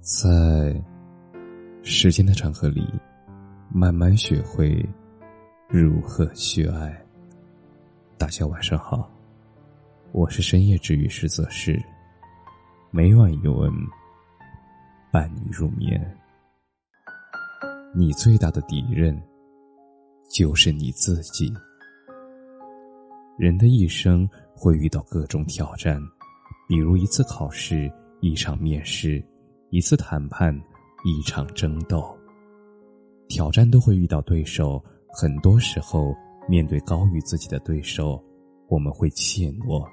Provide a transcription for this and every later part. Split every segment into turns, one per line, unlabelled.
在时间的长河里，慢慢学会如何去爱。大家晚上好，我是深夜治愈师泽是，每晚一问，伴你入眠。你最大的敌人就是你自己。人的一生会遇到各种挑战，比如一次考试，一场面试，一次谈判，一场争斗。挑战都会遇到对手，很多时候面对高于自己的对手，我们会怯懦；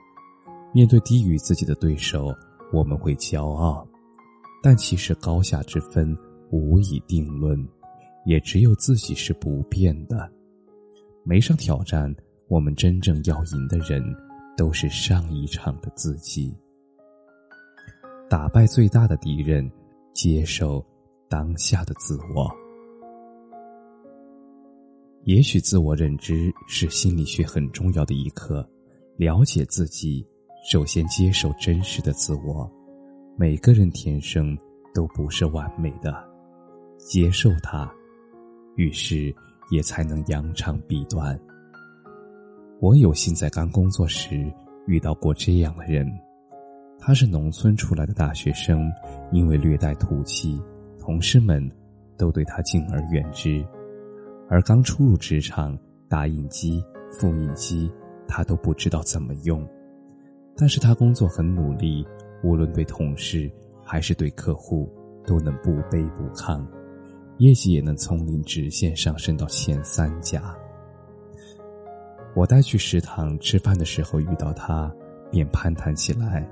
面对低于自己的对手，我们会骄傲。但其实高下之分无以定论，也只有自己是不变的。没上挑战。我们真正要赢的人，都是上一场的自己。打败最大的敌人，接受当下的自我。也许自我认知是心理学很重要的一课。了解自己，首先接受真实的自我。每个人天生都不是完美的，接受它，于是也才能扬长避短。我有幸在刚工作时遇到过这样的人，他是农村出来的大学生，因为略带土气，同事们都对他敬而远之。而刚初入职场，打印机、复印机他都不知道怎么用，但是他工作很努力，无论对同事还是对客户，都能不卑不亢，业绩也能从零直线上升到前三甲。我带去食堂吃饭的时候遇到他，便攀谈起来。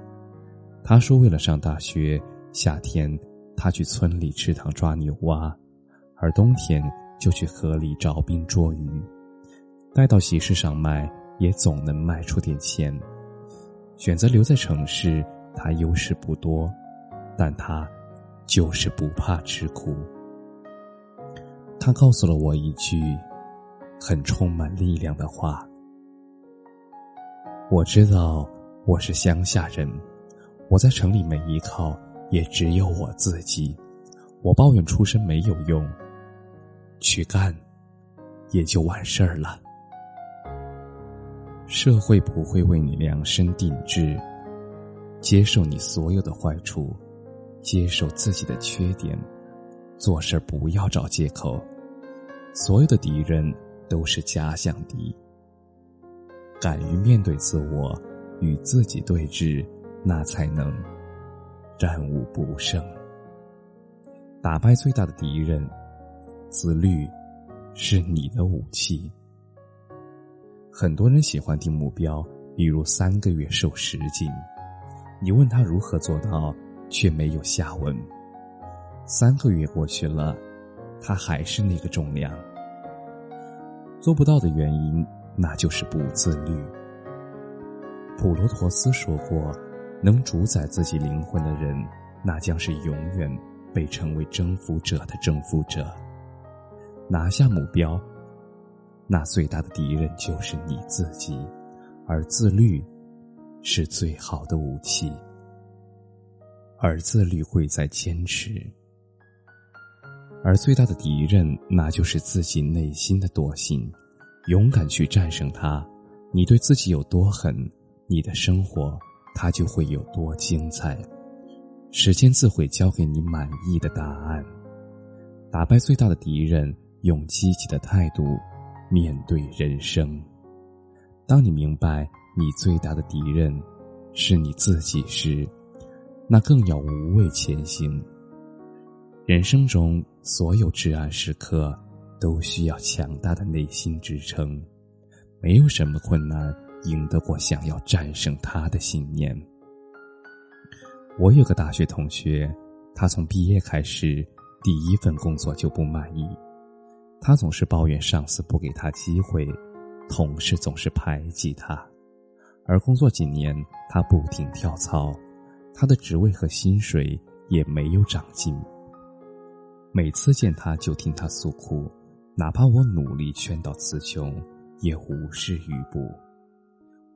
他说：“为了上大学，夏天他去村里池塘抓牛蛙，而冬天就去河里找冰捉鱼。带到集市上卖，也总能卖出点钱。选择留在城市，他优势不多，但他就是不怕吃苦。他告诉了我一句很充满力量的话。”我知道我是乡下人，我在城里没依靠，也只有我自己。我抱怨出身没有用，去干，也就完事儿了。社会不会为你量身定制，接受你所有的坏处，接受自己的缺点，做事儿不要找借口。所有的敌人都是假想敌。敢于面对自我，与自己对峙，那才能战无不胜。打败最大的敌人，自律是你的武器。很多人喜欢定目标，比如三个月瘦十斤，你问他如何做到，却没有下文。三个月过去了，他还是那个重量。做不到的原因。那就是不自律。普罗陀斯说过：“能主宰自己灵魂的人，那将是永远被称为征服者的征服者。拿下目标，那最大的敌人就是你自己，而自律是最好的武器。而自律贵在坚持，而最大的敌人，那就是自己内心的惰性。”勇敢去战胜它，你对自己有多狠，你的生活它就会有多精彩。时间自会教给你满意的答案。打败最大的敌人，用积极的态度面对人生。当你明白你最大的敌人是你自己时，那更要无畏前行。人生中所有至暗时刻。都需要强大的内心支撑，没有什么困难赢得过想要战胜他的信念。我有个大学同学，他从毕业开始第一份工作就不满意，他总是抱怨上司不给他机会，同事总是排挤他，而工作几年他不停跳槽，他的职位和薪水也没有长进。每次见他就听他诉苦。哪怕我努力劝导词穷，也无事于补。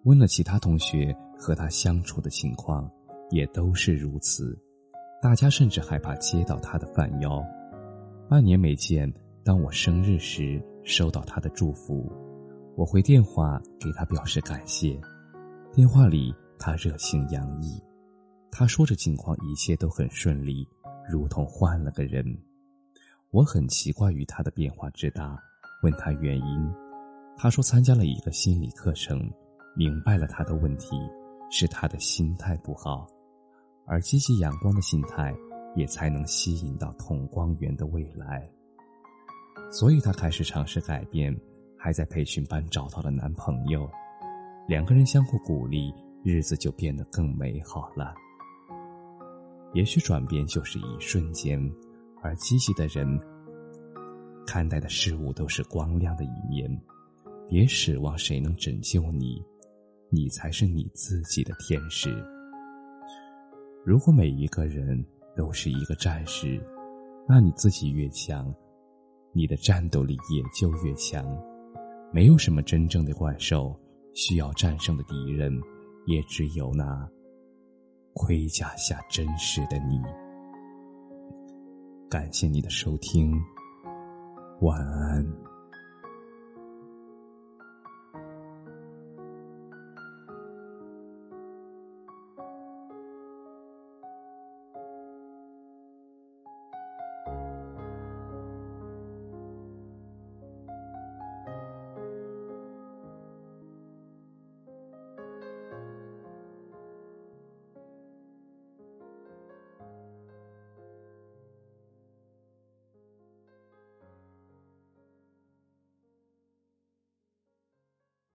问了其他同学和他相处的情况，也都是如此。大家甚至害怕接到他的饭邀。半年没见，当我生日时收到他的祝福，我回电话给他表示感谢。电话里他热情洋溢，他说着近况一切都很顺利，如同换了个人。我很奇怪于他的变化之大，问他原因，他说参加了一个心理课程，明白了他的问题是他的心态不好，而积极阳光的心态也才能吸引到同光源的未来。所以他开始尝试改变，还在培训班找到了男朋友，两个人相互鼓励，日子就变得更美好了。也许转变就是一瞬间。而积极的人，看待的事物都是光亮的一面。别指望谁能拯救你，你才是你自己的天使。如果每一个人都是一个战士，那你自己越强，你的战斗力也就越强。没有什么真正的怪兽需要战胜的敌人，也只有那盔甲下真实的你。感谢你的收听，晚安。